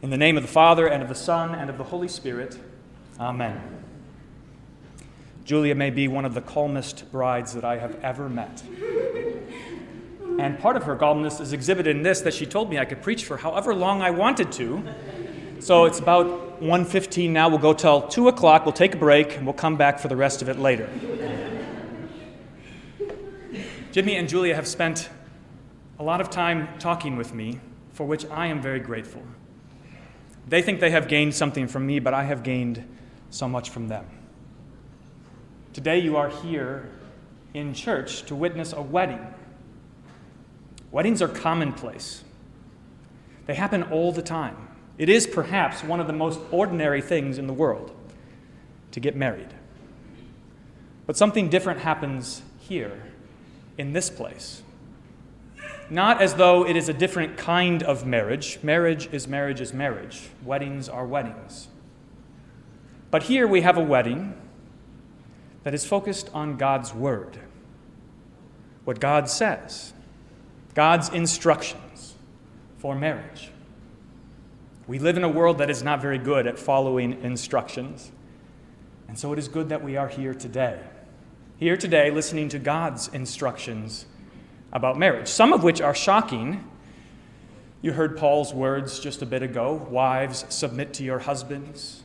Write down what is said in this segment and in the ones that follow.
In the name of the Father, and of the Son, and of the Holy Spirit, Amen. Julia may be one of the calmest brides that I have ever met. And part of her calmness is exhibited in this that she told me I could preach for however long I wanted to. So it's about 1.15 now. We'll go till 2 o'clock. We'll take a break, and we'll come back for the rest of it later. Jimmy and Julia have spent a lot of time talking with me, for which I am very grateful. They think they have gained something from me, but I have gained so much from them. Today, you are here in church to witness a wedding. Weddings are commonplace, they happen all the time. It is perhaps one of the most ordinary things in the world to get married. But something different happens here, in this place not as though it is a different kind of marriage. Marriage is marriage is marriage. Weddings are weddings. But here we have a wedding that is focused on God's Word, what God says, God's instructions for marriage. We live in a world that is not very good at following instructions, and so it is good that we are here today. Here today, listening to God's instructions about marriage, some of which are shocking. You heard Paul's words just a bit ago Wives, submit to your husbands.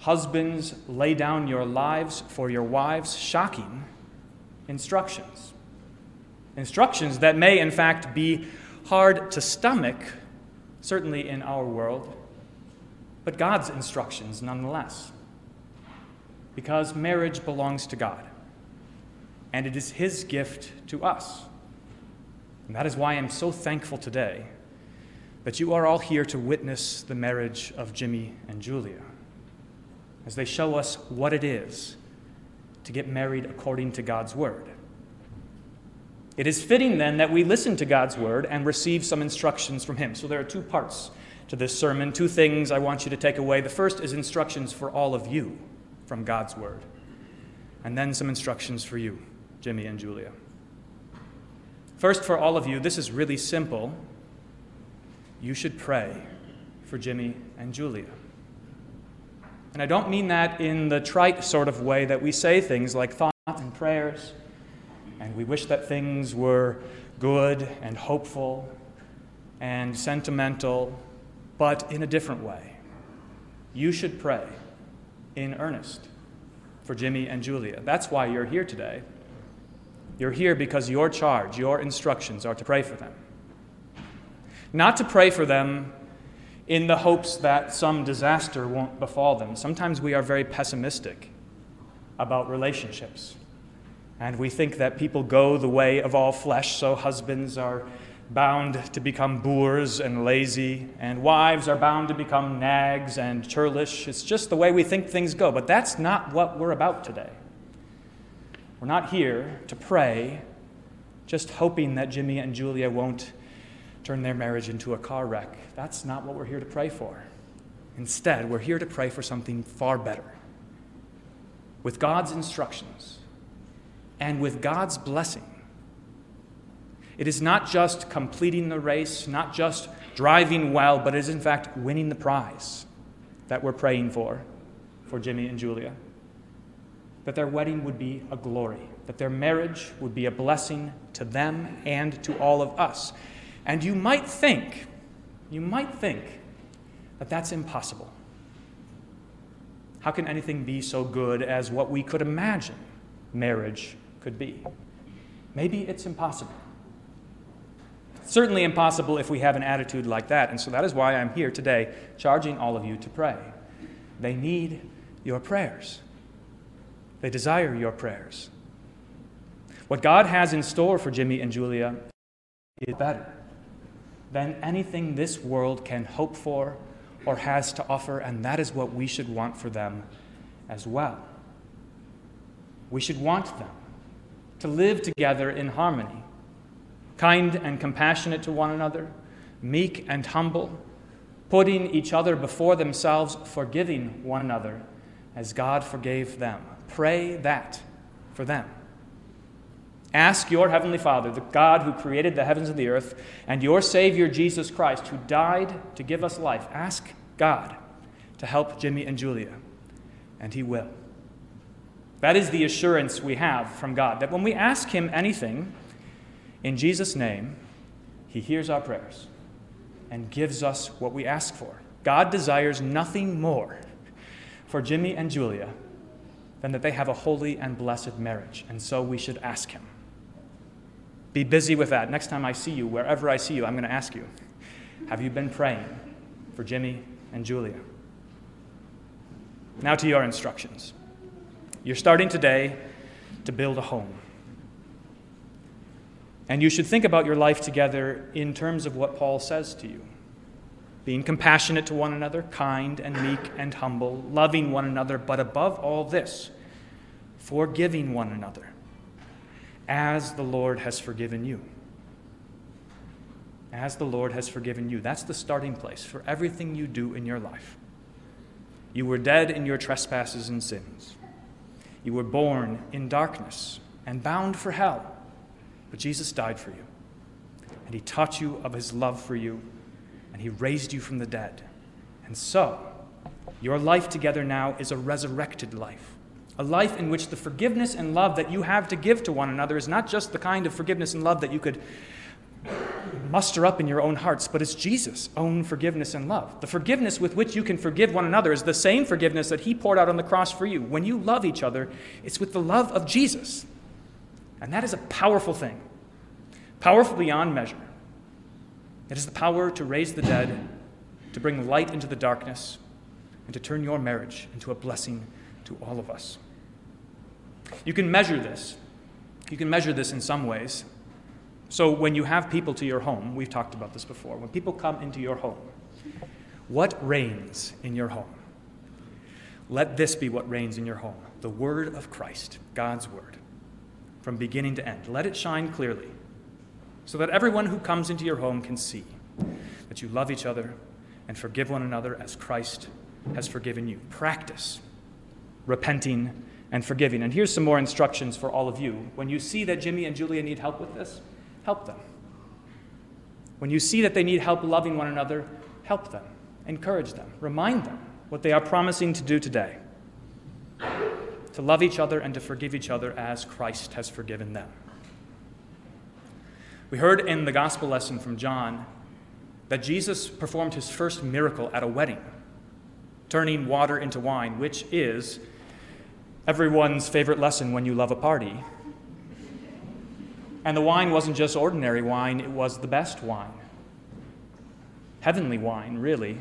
Husbands, lay down your lives for your wives. Shocking instructions. Instructions that may, in fact, be hard to stomach, certainly in our world, but God's instructions nonetheless. Because marriage belongs to God, and it is His gift to us. And that is why I'm so thankful today that you are all here to witness the marriage of Jimmy and Julia as they show us what it is to get married according to God's Word. It is fitting then that we listen to God's Word and receive some instructions from Him. So there are two parts to this sermon, two things I want you to take away. The first is instructions for all of you from God's Word, and then some instructions for you, Jimmy and Julia. First, for all of you, this is really simple. You should pray for Jimmy and Julia. And I don't mean that in the trite sort of way that we say things like thoughts and prayers, and we wish that things were good and hopeful and sentimental, but in a different way. You should pray in earnest for Jimmy and Julia. That's why you're here today. You're here because your charge, your instructions are to pray for them. Not to pray for them in the hopes that some disaster won't befall them. Sometimes we are very pessimistic about relationships. And we think that people go the way of all flesh, so husbands are bound to become boors and lazy, and wives are bound to become nags and churlish. It's just the way we think things go. But that's not what we're about today. We're not here to pray just hoping that Jimmy and Julia won't turn their marriage into a car wreck. That's not what we're here to pray for. Instead, we're here to pray for something far better. With God's instructions and with God's blessing. It is not just completing the race, not just driving well, but it is in fact winning the prize that we're praying for, for Jimmy and Julia that their wedding would be a glory, that their marriage would be a blessing to them and to all of us. And you might think, you might think that that's impossible. How can anything be so good as what we could imagine marriage could be? Maybe it's impossible. certainly impossible if we have an attitude like that. And so that is why I'm here today, charging all of you to pray. They need your prayers. They desire your prayers. What God has in store for Jimmy and Julia is better than anything this world can hope for or has to offer, and that is what we should want for them as well. We should want them to live together in harmony, kind and compassionate to one another, meek and humble, putting each other before themselves, forgiving one another as God forgave them. Pray that for them. Ask your Heavenly Father, the God who created the heavens and the earth, and your Savior Jesus Christ, who died to give us life, ask God, to help Jimmy and Julia, and He will. That is the assurance we have from God that when we ask Him anything in Jesus' name, He hears our prayers and gives us what we ask for. God desires nothing more for Jimmy and Julia than that they have a holy and blessed marriage, and so we should ask Him. Be busy with that. Next time I see you, wherever I see you, I'm going to ask you Have you been praying for Jimmy and Julia? Now to your instructions. You're starting today to build a home. And you should think about your life together in terms of what Paul says to you being compassionate to one another, kind and meek and humble, loving one another, but above all this, forgiving one another, as the Lord has forgiven you. As the Lord has forgiven you. That's the starting place for everything you do in your life. You were dead in your trespasses and sins. You were born in darkness and bound for hell, but Jesus died for you. And he taught you of his love for you, and he raised you from the dead. And so, your life together now is a resurrected life. A life in which the forgiveness and love that you have to give to one another is not just the kind of forgiveness and love that you could muster up in your own hearts, but it's Jesus' own forgiveness and love. The forgiveness with which you can forgive one another is the same forgiveness that He poured out on the cross for you. When you love each other, it's with the love of Jesus. And that is a powerful thing, powerful beyond measure. It is the power to raise the dead, to bring light into the darkness, and to turn your marriage into a blessing to all of us. You can measure this. You can measure this in some ways so, when you have people to your home, we've talked about this before, when people come into your home, what reigns in your home? Let this be what reigns in your home the Word of Christ, God's Word, from beginning to end. Let it shine clearly so that everyone who comes into your home can see that you love each other and forgive one another as Christ has forgiven you. Practice repenting and forgiving. And here's some more instructions for all of you. When you see that Jimmy and Julia need help with this, help them. When you see that they need help loving one another, help them, encourage them, remind them what they are promising to do today to love each other and to forgive each other as Christ has forgiven them. We heard in the gospel lesson from John that Jesus performed his first miracle at a wedding, turning water into wine, which is everyone's favorite lesson when you love a party. And the wine wasn't just ordinary wine, it was the best wine. Heavenly wine, really.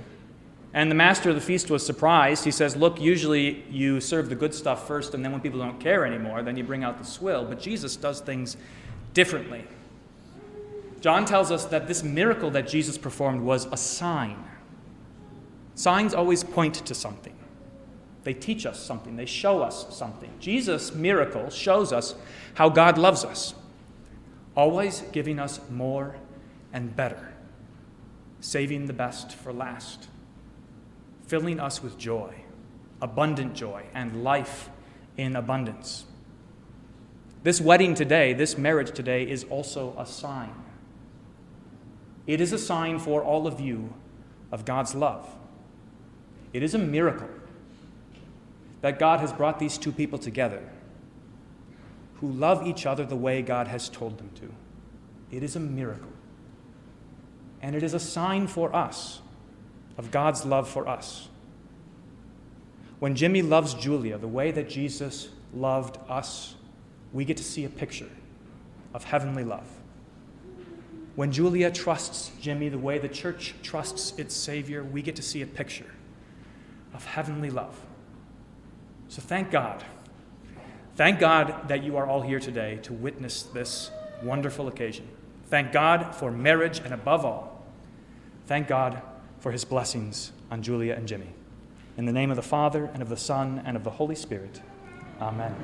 And the master of the feast was surprised. He says, Look, usually you serve the good stuff first, and then when people don't care anymore, then you bring out the swill. But Jesus does things differently. John tells us that this miracle that Jesus performed was a sign. Signs always point to something, they teach us something, they show us something. Jesus' miracle shows us how God loves us always giving us more and better, saving the best for last, filling us with joy, abundant joy, and life in abundance. This wedding today, this marriage today, is also a sign. It is a sign for all of you of God's love. It is a miracle that God has brought these two people together who love each other the way God has told them to. It is a miracle. And it is a sign for us of God's love for us. When Jimmy loves Julia the way that Jesus loved us, we get to see a picture of heavenly love. When Julia trusts Jimmy the way the church trusts its Savior, we get to see a picture of heavenly love. So thank God Thank God that you are all here today to witness this wonderful occasion. Thank God for marriage, and above all, thank God for his blessings on Julia and Jimmy. In the name of the Father, and of the Son, and of the Holy Spirit, amen.